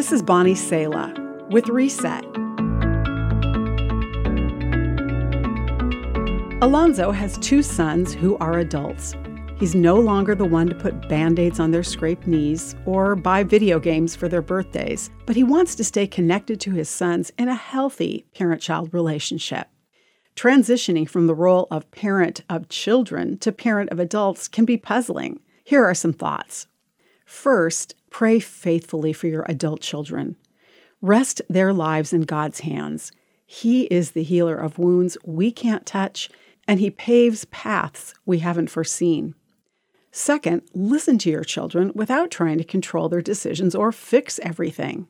This is Bonnie Sala with Reset. Alfonso has two sons who are adults. He's no longer the one to put band aids on their scraped knees or buy video games for their birthdays, but he wants to stay connected to his sons in a healthy parent child relationship. Transitioning from the role of parent of children to parent of adults can be puzzling. Here are some thoughts. First, pray faithfully for your adult children. Rest their lives in God's hands. He is the healer of wounds we can't touch, and He paves paths we haven't foreseen. Second, listen to your children without trying to control their decisions or fix everything.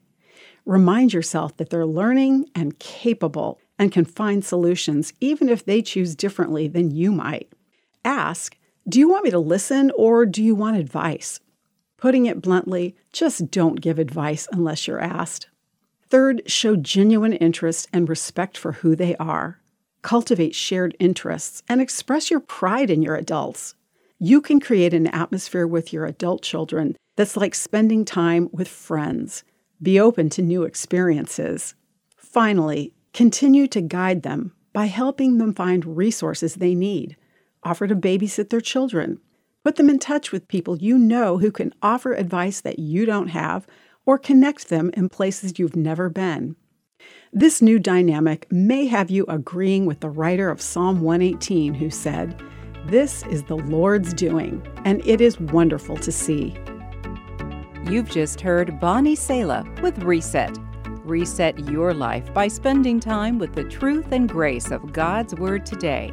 Remind yourself that they're learning and capable and can find solutions even if they choose differently than you might. Ask, Do you want me to listen or do you want advice? Putting it bluntly, just don't give advice unless you're asked. Third, show genuine interest and respect for who they are. Cultivate shared interests and express your pride in your adults. You can create an atmosphere with your adult children that's like spending time with friends. Be open to new experiences. Finally, continue to guide them by helping them find resources they need. Offer to babysit their children. Put them in touch with people you know who can offer advice that you don't have or connect them in places you've never been. This new dynamic may have you agreeing with the writer of Psalm 118 who said, this is the Lord's doing, and it is wonderful to see. You've just heard Bonnie Sala with Reset. Reset your life by spending time with the truth and grace of God's Word today.